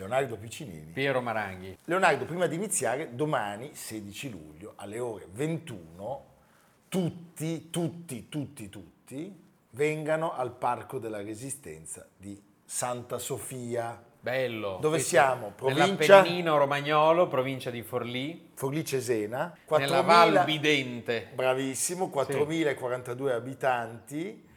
Leonardo Piccinini. Piero Maranghi. Leonardo, prima di iniziare, domani 16 luglio alle ore 21, tutti, tutti, tutti, tutti vengano al Parco della Resistenza di Santa Sofia, Bello. Dove Questo siamo? Provincia? Nell'Appennino Romagnolo, provincia di Forlì, Forlì Cesena, nella 4.000 Val Bidente. Bravissimo, 4.042 abitanti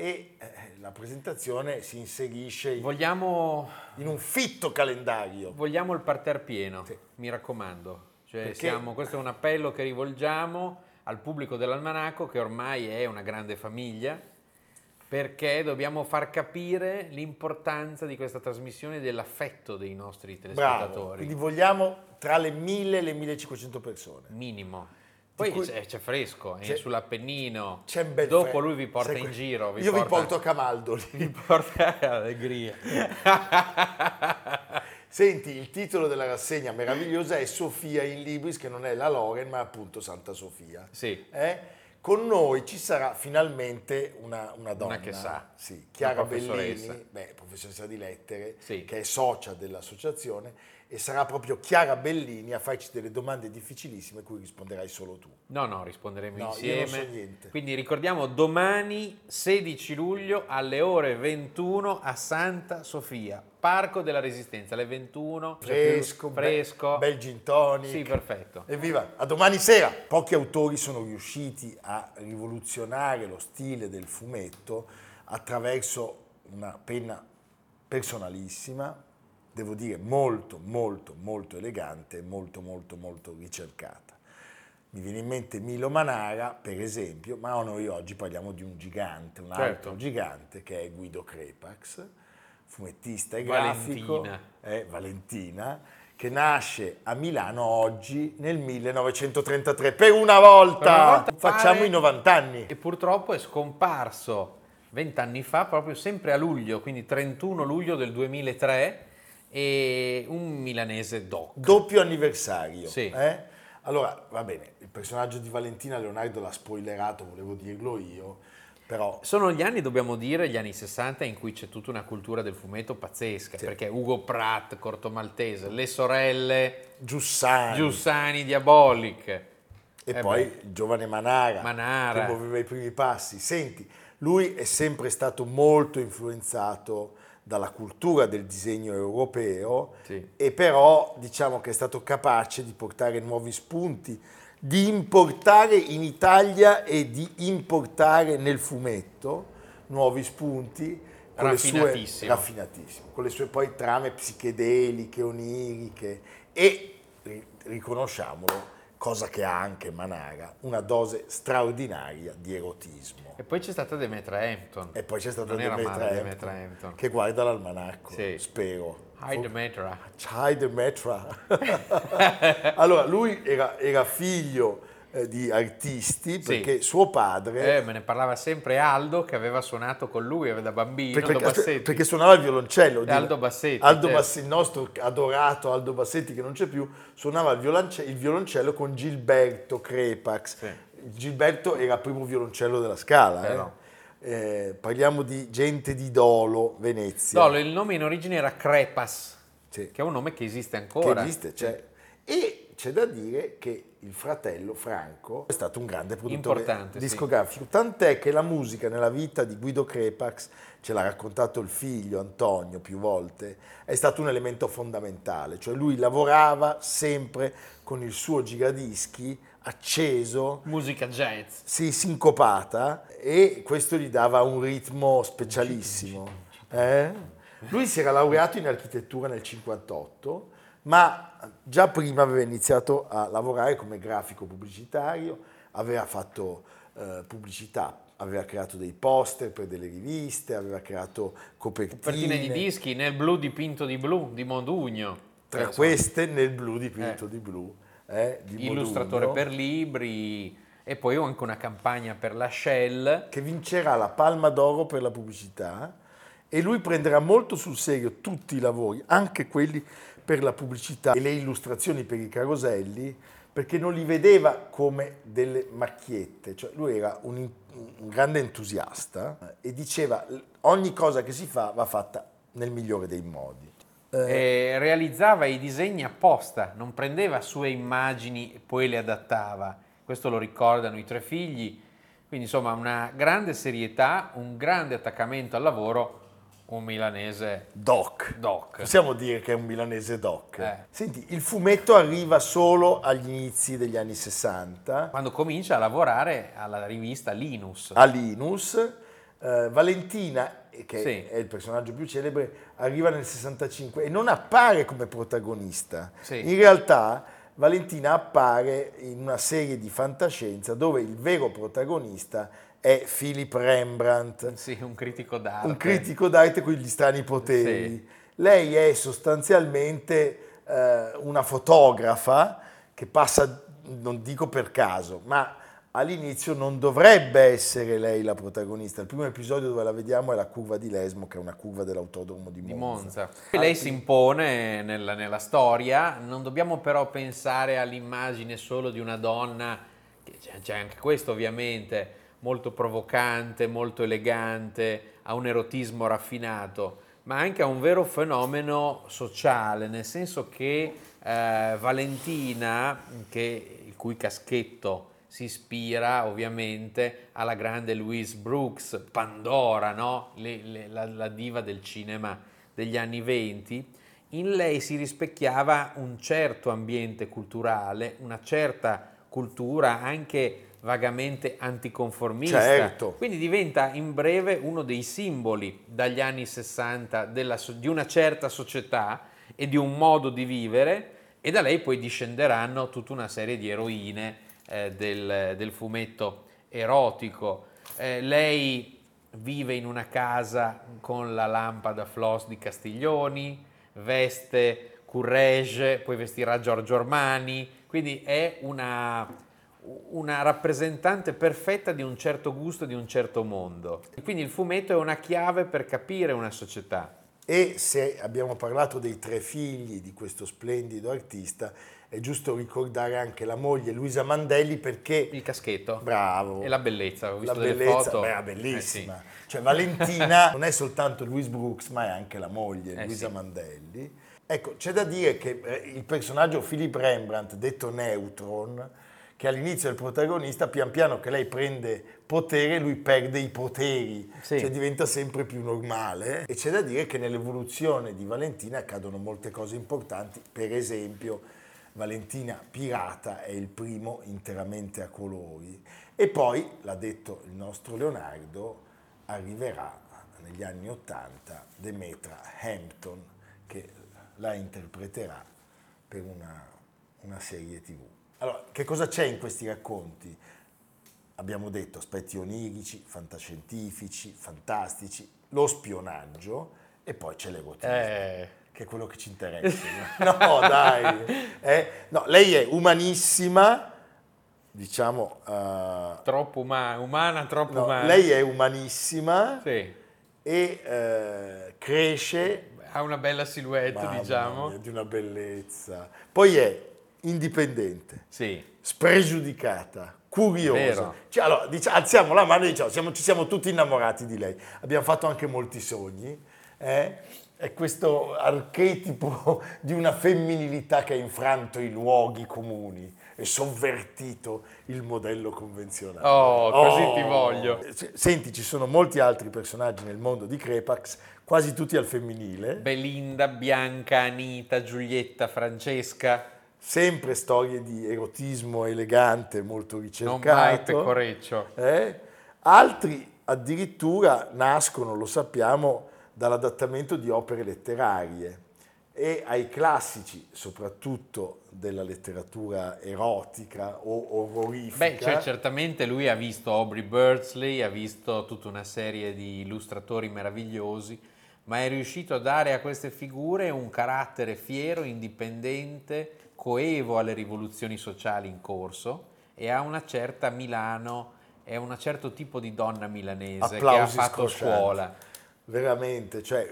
e eh, la presentazione si inserisce in, Vogliamo, in un fitto calendario. vogliamo il parterre pieno, Sì. mi raccomando. Cioè, siamo- questo è un appello che rivolgiamo al pubblico dell'Almanacco, che ormai è una grande famiglia, perché dobbiamo far capire l'importanza di questa trasmissione e dell'affetto dei nostri Bravo, telespettatori. quindi vogliamo tra le 1.000 e le 1.500 persone. Minimo. Poi cui- c'è, c'è fresco, è C'è- sull'Appennino. C'è un bel Dopo fre- lui vi porta sai in que- giro. Vi Io vi porta- porto a Camaldoli. vi porta allegria. Senti, il titolo della rassegna meravigliosa è Sofia in Libris, che non è la Loren, ma appunto Santa Sofia. sì, Eh? Con noi ci sarà finalmente una, una donna, Una che sa. sì, Chiara. Bellini, beh, professoressa di lettere, Sì. che è socia dell'associazione, e sarà proprio Chiara Bellini a farci delle domande difficilissime a cui risponderai solo tu. no, no, risponderemo No, io insieme. non so niente. Quindi ricordiamo domani 16 luglio alle ore 21 a Santa Sofia, Parco della Resistenza, alle 21. c'è più- Fresco, be- fresco. bel gin tonic. Sì, perfetto. Evviva, a domani sera! Pochi autori sono riusciti a rivoluzionare lo stile del fumetto attraverso una penna personalissima, devo dire molto, molto, molto elegante molto, molto, molto ricercata. Mi viene in mente Milo Manara, per esempio, ma noi oggi parliamo di un gigante, un altro Certo. gigante che è Guido Crepax, fumettista e grafico. Valentina. eh, Valentina, che nasce a Milano oggi nel 1933. Per una volta, Per una volta facciamo pare- i 90 anni. E purtroppo è scomparso vent'anni fa, proprio sempre a luglio, quindi 31 luglio del 2003, e un milanese doc. Doppio anniversario. Sì. eh? Allora, va bene, il personaggio di Valentina Leonardo l'ha spoilerato, volevo dirlo io, però Sono gli anni, dobbiamo dire, gli anni 60 in cui c'è tutta una cultura del fumetto pazzesca, Sì. perché Ugo Pratt, Corto Maltese, le sorelle Giussani Giussani Diabolic. e Eh poi beh. il giovane Manara, Manara. che muoveva i primi passi. Senti, lui è sempre stato molto influenzato dalla cultura del disegno europeo Sì. e però diciamo che è stato capace di portare nuovi spunti, di importare in Italia e di importare nel fumetto nuovi spunti con le sue Raffinatissimo. con le sue poi trame psichedeliche, oniriche e ri- riconosciamolo, cosa che ha anche Manara, una dose straordinaria di erotismo. E poi c'è stata Demetra Hampton. E poi c'è stata Non Demetra male Hampton, Demetra Hampton. che guarda l'almanacco, Sì. spero. Hi Demetra. Hi Demetra. allora, lui era, era figlio eh, di artisti perché suo padre... Eh, me ne parlava sempre Aldo che aveva suonato con lui da bambino, perché, Aldo Bassetti. perché suonava il violoncello. E Aldo Bassetti, Aldo certo. Bassetti, il nostro adorato Aldo Bassetti che non c'è più, suonava il, violonce- il violoncello con Gilberto Crepax. Sì. Gilberto era primo violoncello della scala. eh. Però. Eh, parliamo di gente di Dolo, Venezia. Dolo, il nome in origine era Crepas, Sì. che è un nome che esiste che ancora. esiste, c'è. E c'è da dire che il fratello Franco è stato un grande produttore Importante, sì. discografico, tant'è che la musica nella vita di Guido Crepax, ce l'ha raccontato il figlio Antonio più volte, è stato un elemento fondamentale, cioè lui lavorava sempre con il suo giradischi acceso, Musica jazz. si sincopata e questo gli dava un ritmo specialissimo. eh? Lui si era laureato in architettura nel 58, ma già prima aveva iniziato a lavorare come grafico pubblicitario, aveva fatto eh, pubblicità, aveva creato dei poster per delle riviste, aveva creato copertine. Copertine di dischi nel blu dipinto di blu di Modugno. Tra Eh, insomma, queste nel blu dipinto Eh. di blu. eh, di illustratore Modugno. per libri e poi anche una campagna per la Shell. Che vincerà la Palma d'Oro per la pubblicità e lui prenderà molto sul serio tutti i lavori, anche quelli per la pubblicità e le illustrazioni per i caroselli, perché non li vedeva come delle macchiette, cioè lui era un, un grande entusiasta e diceva ogni cosa che si fa va fatta nel migliore dei modi. Eh, realizzava i disegni apposta, non prendeva sue immagini e poi le adattava. Questo lo ricordano i tre figli. Quindi insomma una grande serietà, un grande attaccamento al lavoro, un milanese doc. doc. Possiamo dire che è un milanese doc. Eh. Senti, il fumetto arriva solo agli inizi degli anni 60. Quando comincia a lavorare alla rivista Linus. A Linus. Eh, Valentina che Sì. è il personaggio più celebre, arriva nel 65 e non appare come protagonista. Sì. In realtà Valentina appare in una serie di fantascienza dove il vero protagonista è Philip Rembrandt, Sì, un critico d'arte. un critico d'arte con gli strani poteri. Sì. Lei è sostanzialmente eh, una fotografa che passa, non dico per caso, ma all'inizio non dovrebbe essere lei la protagonista. Il primo episodio dove la vediamo è la curva di Lesmo, che è una curva dell'autodromo di di Monza. Monza. Lei si impone nella, nella storia, non dobbiamo però pensare all'immagine solo di una donna, che c'è, c'è anche questo ovviamente, molto provocante, molto elegante, ha un erotismo raffinato, ma anche a un vero fenomeno sociale, nel senso che eh, Valentina, che, il cui caschetto si ispira ovviamente alla grande Louise Brooks, Pandora, no? Le- le- la, la diva del cinema degli anni venti, in lei si rispecchiava un certo ambiente culturale, una certa cultura anche vagamente anticonformista. Certo. Quindi diventa in breve uno dei simboli dagli anni 60 della di una certa società e di un modo di vivere e da lei poi discenderanno tutta una serie di eroine eh, del, del fumetto erotico. Eh, lei vive in una casa con la lampada floss di Castiglioni, veste Courrèges, poi vestirà Giorgio Armani, quindi è una, una rappresentante perfetta di un certo gusto, di un certo mondo. Quindi il fumetto è una chiave per capire una società. E se abbiamo parlato dei tre figli di questo splendido artista, è giusto ricordare anche la moglie Luisa Mandelli perché... Il caschetto Bravo. e la bellezza, ho visto la delle bellezza, foto. beh, Eh, bellissima. sì. Cioè Valentina non è soltanto Louise Brooks, ma è anche la moglie, Eh, Luisa sì. Mandelli. Ecco, c'è da dire che eh, il personaggio Philip Rembrandt, detto Neutron, che all'inizio è il protagonista, pian piano che lei prende potere, lui perde i poteri, Sì. cioè diventa sempre più normale. E c'è da dire che nell'evoluzione di Valentina accadono molte cose importanti, per esempio Valentina Pirata è il primo interamente a colori e poi, l'ha detto il nostro Leonardo, arriverà negli anni Ottanta Demetra Hampton che la interpreterà per una, una serie tv. Allora, che cosa c'è in questi racconti? Abbiamo detto aspetti onirici, fantascientifici, fantastici, lo spionaggio e poi c'è l'erotismo Eh, che è quello che ci interessa. no, dai. Eh, no, lei è umanissima, diciamo... eh, troppo umana, umana troppo no, umana. lei è umanissima Sì, e eh, cresce, ha una bella silhouette, mamma diciamo. mia, di una bellezza. Poi è indipendente, Sì, spregiudicata, curiosa. Cioè, allora, dic- alziamo la mano e diciamo, siamo- ci siamo tutti innamorati di lei. Abbiamo fatto anche molti sogni. Eh? È questo archetipo di una femminilità che ha infranto i luoghi comuni e sovvertito il modello convenzionale. Oh, così ti voglio. Senti, ci sono molti altri personaggi nel mondo di Crepax, quasi tutti al femminile. Belinda, Bianca, Anita, Giulietta, Francesca, sempre storie di erotismo elegante, molto non ricercato. mai pecoreccio. Eh? Altri addirittura nascono, lo sappiamo, dall'adattamento di opere letterarie e ai classici, soprattutto della letteratura erotica o orrorifica. Beh, cioè, certamente lui ha visto Aubrey Birdsley, ha visto tutta una serie di illustratori meravigliosi, ma è riuscito a dare a queste figure un carattere fiero, indipendente, coevo alle rivoluzioni sociali in corso e a una certa Milano a un certo tipo di donna milanese Applausi che ha fatto scuola. Veramente, cioè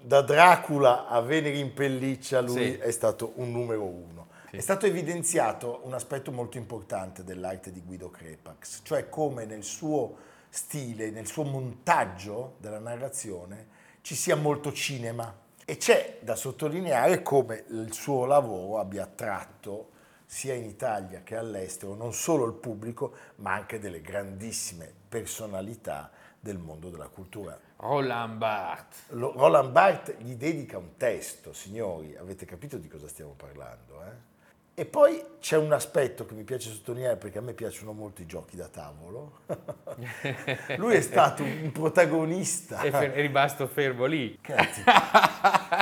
da Dracula a Venere in pelliccia lui Sì. è stato un numero uno. Sì. È stato evidenziato un aspetto molto importante dell'arte di Guido Crepax, cioè come nel suo stile, nel suo montaggio della narrazione ci sia molto cinema. E c'è da sottolineare come il suo lavoro abbia attratto sia in Italia che all'estero non solo il pubblico, ma anche delle grandissime personalità del mondo della cultura Roland Barthes. lo- Roland Barthes gli dedica un testo, signori, avete capito di cosa stiamo parlando? eh? E poi c'è un aspetto che mi piace sottolineare perché a me piacciono molto i giochi da tavolo. Lui è stato un protagonista. È, fer- è rimasto fermo lì. Cazzo.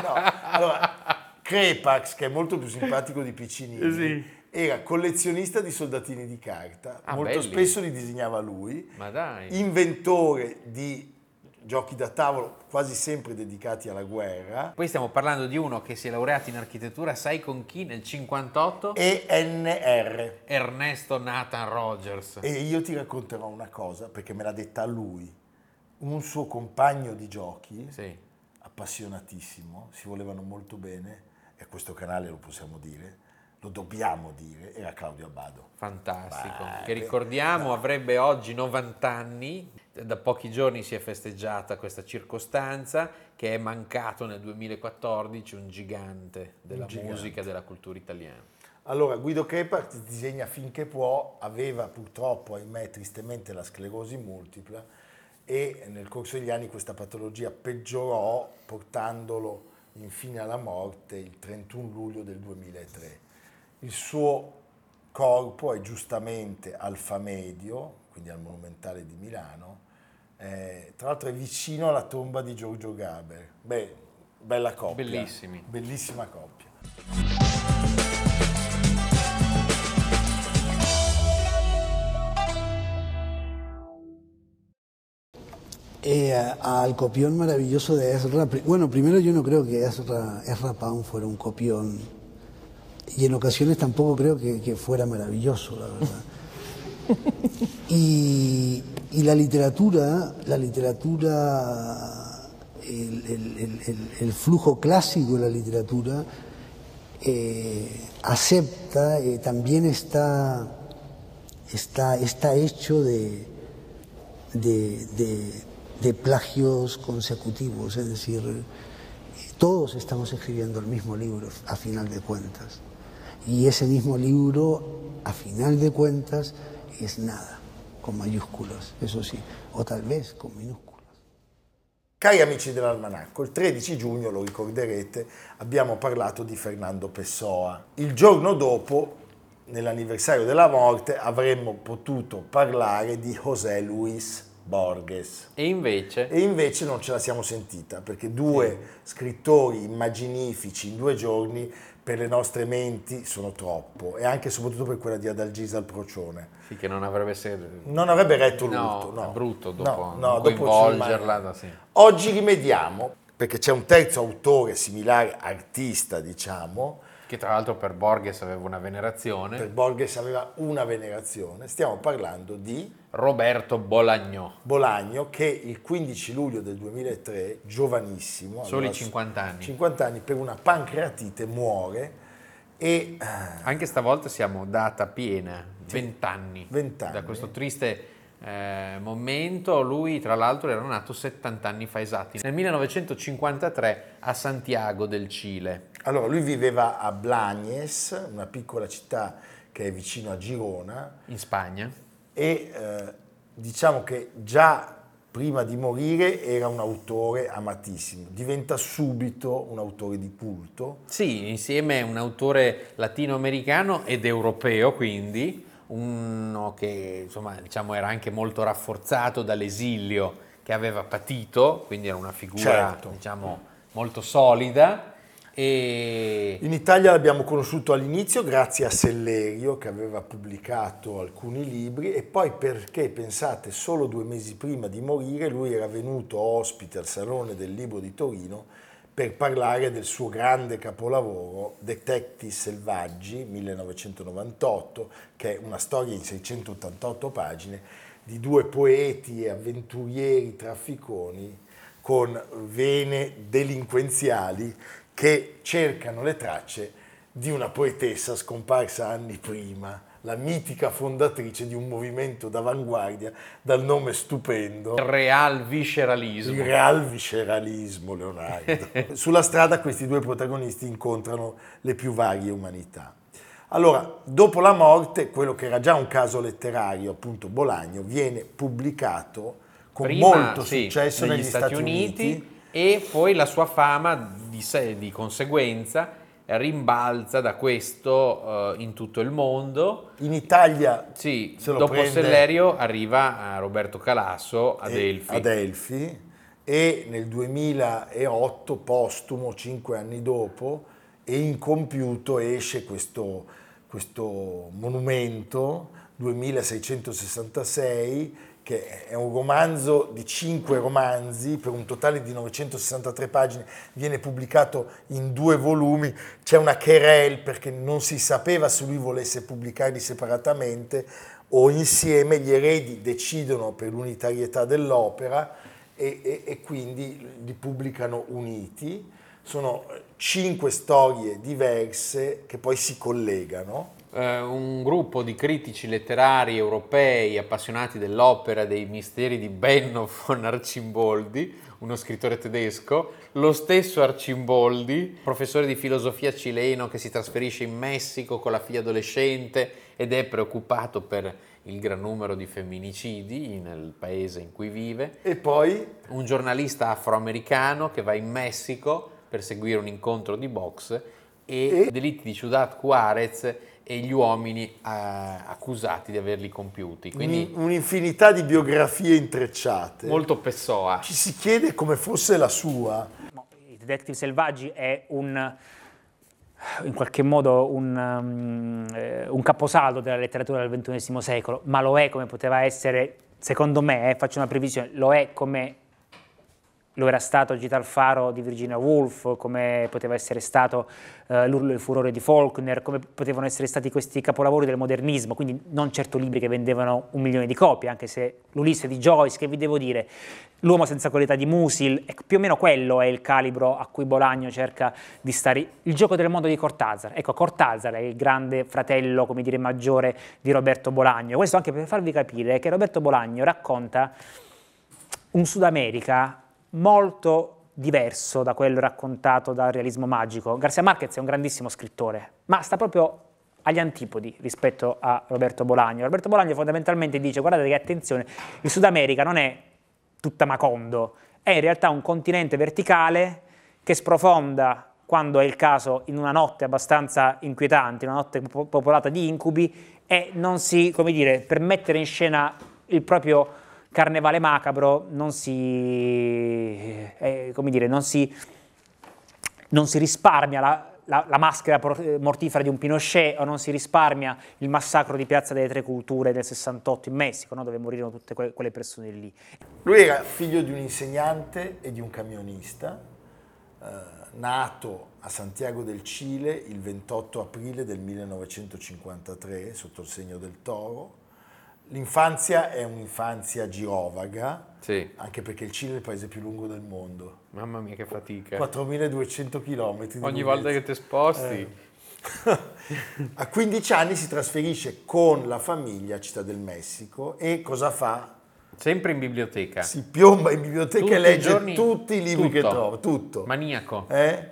No, allora, Crepax, che è molto più simpatico di Piccinini, Sì. era collezionista di soldatini di carta, Ah, molto belli. spesso li disegnava lui, Ma dai. inventore di giochi da tavolo quasi sempre dedicati alla guerra, Poi stiamo parlando di uno che si è laureato in architettura, sai con chi? Nel 58? e NR. Ernesto Nathan Rogers. E io ti racconterò una cosa, perché me l'ha detta lui, un suo compagno di giochi, Sì. appassionatissimo, si volevano molto bene, e questo canale lo possiamo dire, lo dobbiamo dire, era Claudio Abbado. Fantastico, Beh, che ricordiamo avrebbe oggi 90 anni, da pochi giorni si è festeggiata questa circostanza che è mancato nel 2014 un gigante della gigante. musica e della cultura italiana. Allora, Guido Crepax disegna finché può, aveva purtroppo, ahimè, tristemente la sclerosi multipla e nel corso degli anni questa patologia peggiorò portandolo infine alla morte il 31 luglio del 2003. Il suo corpo è giustamente al Famedio, quindi al Monumentale di Milano, eh, tra l'altro è vicino alla tomba di Giorgio Gaber. Beh, bella coppia. Bellissimi. Bellissima coppia. Eh, al copión maravilloso de Ezra. Bueno, primero yo no creo que Ezra, Ezra Pound fuera un copión. Y en ocasiones tampoco creo que, que fuera maravilloso, la verdad. Y, y la literatura, la literatura, el, el- el- el- el flujo clásico de la literatura eh, acepta, eh, también está, está, está hecho de, de, de- de plagios consecutivos, es decir, todos estamos escribiendo el mismo libro a final de cuentas. Y ese mismo libro, a final de cuentas, es nada, con mayúsculas, eso sí, o tal vez con minúsculas. Cari amici dell'Almanacco, il 13 giugno, lo ricorderete, abbiamo parlato di Fernando Pessoa. Il giorno dopo, nell'anniversario della morte, avremmo potuto parlare di José Luis Borges. E invece, E invece non ce la siamo sentita, perché due scrittori immaginifici in due giorni per le nostre menti sono troppo, e anche e soprattutto per quella di Adalgisa al Procione. sì, che non avrebbe ser- Non avrebbe retto No, l'urto, no. è brutto dopo, No, no, dopo coinvolgerla, da- sì. Oggi rimediamo, perché c'è un terzo autore similare, artista diciamo, che tra l'altro per Borges aveva una venerazione, per Borges aveva una venerazione, stiamo parlando di Roberto Bolagnò, Bolagno che il 15 luglio del 2003, giovanissimo, soli aveva 50 anni. 50 anni, per una pancreatite muore e eh, Anche stavolta siamo data piena, 20 anni. 20 anni. Da questo triste eh, momento, lui tra l'altro era nato 70 anni fa esatti, nel 1953 a Santiago del Cile. Allora lui viveva a Blagnes, una piccola città che è vicino a Girona In Spagna. e eh, diciamo che già prima di morire era un autore amatissimo, diventa subito un autore di culto, Sì, insieme a un autore latinoamericano ed europeo, quindi uno che insomma diciamo era anche molto rafforzato dall'esilio che aveva patito, quindi era una figura Certo. diciamo molto solida e In Italia l'abbiamo conosciuto all'inizio grazie a Sellerio che aveva pubblicato alcuni libri e poi perché, pensate, solo due mesi prima di morire lui era venuto ospite al Salone del Libro di Torino per parlare del suo grande capolavoro Detecti Selvaggi 1998, che è una storia in 688 pagine di due poeti e avventurieri trafficoni con vene delinquenziali che cercano le tracce di una poetessa scomparsa anni prima la mitica fondatrice di un movimento d'avanguardia dal nome stupendo. Il real visceralismo. Il real visceralismo, Leonardo. Sulla strada questi due protagonisti incontrano le più varie umanità. Allora, dopo la morte, quello che era già un caso letterario, appunto Bolagno, viene pubblicato con Prima, molto sì, successo negli, Stati, Uniti, Uniti e poi la sua fama di, di conseguenza rimbalza da questo uh, in tutto il mondo. In Italia, sì, dopo Sellerio arriva a Roberto Calasso ad Elfi. Ad Elfi e nel 2008, postumo, cinque anni dopo, e incompiuto esce questo, questo monumento 2666 che è un romanzo di cinque romanzi per un totale di 963 pagine, viene pubblicato in due volumi, c'è una querelle perché non si sapeva se lui volesse pubblicarli separatamente o insieme, gli eredi decidono per l'unitarietà dell'opera e, e, e quindi li pubblicano uniti. Sono cinque storie diverse che poi si collegano eh, un gruppo di critici letterari europei appassionati dell'opera dei misteri di Benno von Arcimboldi, uno scrittore tedesco, lo stesso Arcimboldi, professore di filosofia cileno che si trasferisce in Messico con la figlia adolescente ed è preoccupato per il gran numero di femminicidi nel paese in cui vive. E poi un giornalista afroamericano che va in Messico per seguire un incontro di box e, e? delitti di Ciudad Juarez e gli uomini eh, accusati di averli compiuti. Quindi, Un'infinità di biografie intrecciate. Molto Pessoa. Ci si chiede come fosse la sua. I Detective Selvaggi è un in qualche modo un, um, un, caposaldo della letteratura del XXI secolo, ma lo è come poteva essere, secondo me, eh, faccio una previsione, lo è come lo era stato Gita Faro di Virginia Woolf, come poteva essere stato uh, L'urlo e il furore di Faulkner, come potevano essere stati questi capolavori del modernismo, quindi non certo libri che vendevano un milione di copie, anche se l'Ulisse di Joyce, che vi devo dire, L'uomo senza qualità di Musil, più o meno quello è il calibro a cui Bolagno cerca di stare. Il gioco del mondo di Cortázar, ecco, Cortázar è il grande fratello, come dire, maggiore di Roberto Bolagno. Questo anche per farvi capire che Roberto Bolagno racconta un Sud America molto diverso da quello raccontato dal realismo magico. Garcia Marquez è un grandissimo scrittore, ma sta proprio agli antipodi rispetto a Roberto Bolagno. Roberto Bolagno fondamentalmente dice guardate che attenzione, il Sud America non è tutta Macondo, è in realtà un continente verticale che sprofonda quando è il caso in una notte abbastanza inquietante, una notte popolata di incubi e non si, come dire, per mettere in scena il proprio Carnevale macabro non si, eh, come dire, non si, non si risparmia la, la, la, maschera mortifera di un Pinochet o non si risparmia il massacro di Piazza delle Tre Culture del 68 in Messico, no? dove morirono tutte que- quelle persone lì. Lui era figlio di un insegnante e di un camionista, eh, nato a Santiago del Cile il 28 aprile del 1953 sotto il segno del toro L'infanzia è un'infanzia girovaga, sì. anche perché il Cile è il paese più lungo del mondo. Mamma mia che fatica. 4200 km. Ogni volta che ti sposti. Eh. a 15 anni si trasferisce con la famiglia a Città del Messico e cosa fa? Sempre in biblioteca. Si piomba in biblioteca tutti e legge giorni, tutti i libri tutto. che trova, tutto. Maniaco. Eh?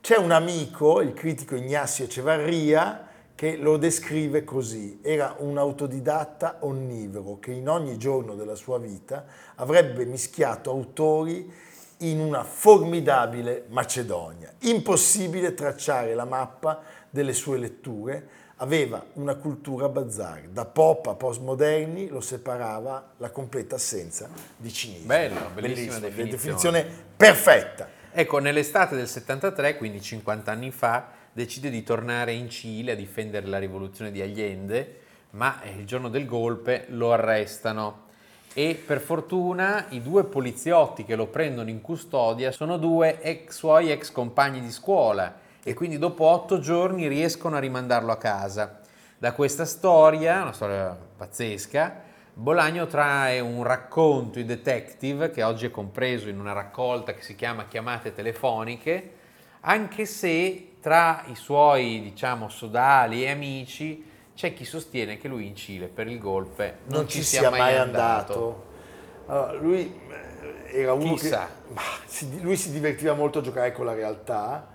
C'è un amico, il critico Ignacio Cevarria, che lo descrive così. Era un autodidatta onnivoro che in ogni giorno della sua vita avrebbe mischiato autori in una formidabile Macedonia. Impossibile tracciare la mappa delle sue letture, aveva una cultura bazzare. Da pop a postmoderni lo separava la completa assenza di cinismo. Bello, bellissima, bellissima definizione. definizione perfetta. Ecco, nell'estate del 73, quindi 50 anni fa, decide di tornare in Cile a difendere la rivoluzione di Allende, ma il giorno del golpe lo arrestano e per fortuna i due poliziotti che lo prendono in custodia sono due ex, suoi ex compagni di scuola e quindi dopo otto giorni riescono a rimandarlo a casa. Da questa storia, una storia pazzesca, Bolagno trae un racconto, i detective, che oggi è compreso in una raccolta che si chiama Chiamate telefoniche, anche se tra i suoi, diciamo, sodali e amici c'è chi sostiene che lui in Cile per il golpe non, non ci, ci, sia, mai andato. andato. Allora, lui eh, era uno Chissà. che... Si, lui si divertiva molto a giocare con la realtà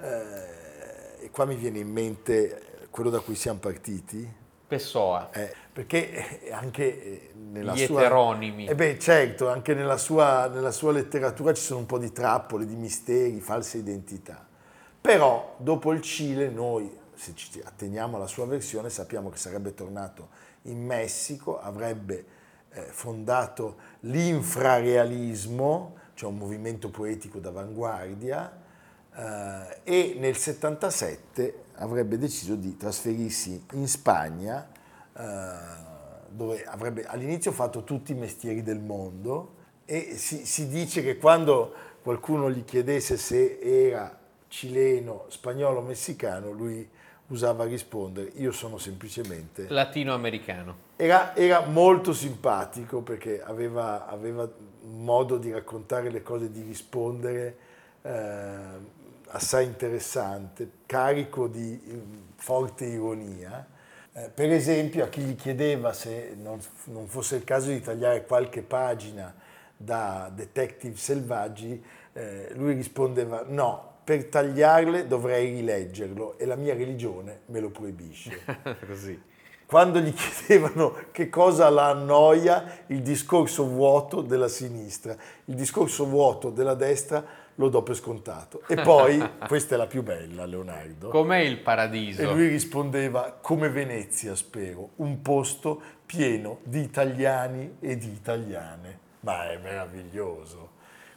eh, e qua mi viene in mente quello da cui siamo partiti. Pessoa. Eh, perché anche eh, nella Gli sua... eteronimi. Eh beh, certo, anche nella sua, nella sua letteratura ci sono un po' di trappole, di misteri, false identità. Però dopo il Cile noi se ci atteniamo alla sua versione, sappiamo che sarebbe tornato in Messico, avrebbe eh, fondato l'infrarealismo, cioè un movimento poetico d'avanguardia, eh, e nel 77 avrebbe deciso di trasferirsi in Spagna, eh, dove avrebbe all'inizio fatto tutti i mestieri del mondo e si, si dice che quando qualcuno gli chiedesse se era cileno, spagnolo, messicano, lui usava rispondere, io sono semplicemente... Latinoamericano. Era, era molto simpatico perché aveva, aveva, un modo di raccontare le cose, di rispondere eh, assai interessante, carico di forte ironia. Eh, per esempio a chi gli chiedeva se non, non fosse il caso di tagliare qualche pagina da Detective Selvaggi, eh, lui rispondeva no, per tagliarle dovrei rileggerlo e la mia religione me lo proibisce. Così. Quando gli chiedevano che cosa la annoia, il discorso vuoto della sinistra, il discorso vuoto della destra lo do per scontato. E poi, questa è la più bella, Leonardo. Com'è il paradiso? E lui rispondeva, come Venezia, spero, un posto pieno di italiani e di italiane. Ma è meraviglioso.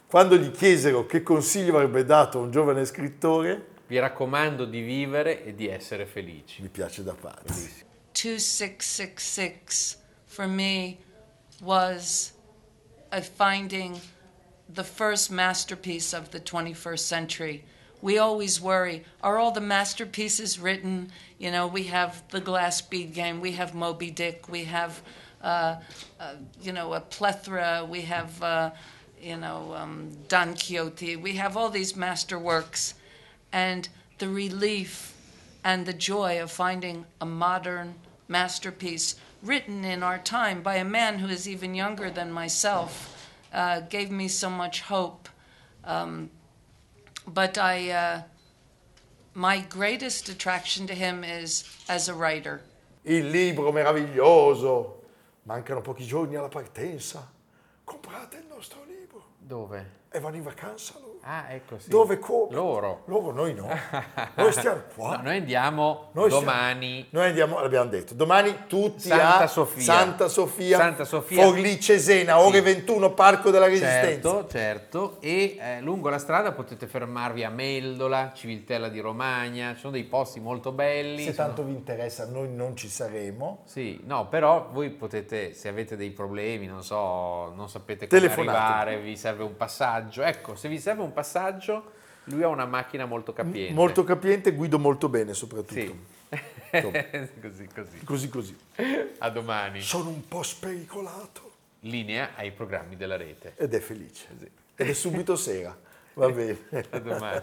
Quando gli chiesero che consiglio avrebbe dato a un giovane scrittore, vi raccomando di vivere e di essere felici. Mi piace da pazzi. 2666 for me was a finding the first masterpiece of the 21st century. We always worry are all the masterpieces written? You know, we have the Glass Bead Game, we have Moby Dick, we have, uh, uh, you know, a plethora, we have. Uh, you know, um, Don Quixote. We have all these masterworks, and the relief and the joy of finding a modern masterpiece written in our time by a man who is even younger than myself uh, gave me so much hope. Um, but I, uh, my greatest attraction to him is as a writer. Il libro meraviglioso. Mancano pochi giorni alla partenza. Comprate il nostro libro. Dove? E vanno in vacanza loro. Ah, ecco sì. Dove come? Loro. Loro, noi no. Noi stiamo qua. No, noi andiamo Noi domani. stiamo- noi andiamo, l'abbiamo detto, domani tutti Santa a Sofia. Santa Sofia, Santa Sofia. Forlì Cesena, ore Sì. 21, Parco della Resistenza. Certo, certo. E eh, lungo la strada potete fermarvi a Meldola, Civiltella di Romagna, ci sono dei posti molto belli. Se sono- tanto vi interessa, noi non ci saremo. Sì, no, però voi potete, se avete dei problemi, non so, non sapete come arrivare, vi serve un passaggio. Ecco, se vi serve un passaggio, lui ha una macchina molto capiente. Molto capiente, guido molto bene soprattutto. Sì. Così, così. Così così. A domani. Sono un po' spericolato. Linea ai programmi della rete. Ed è felice. Ed è subito sera. Va bene. A domani.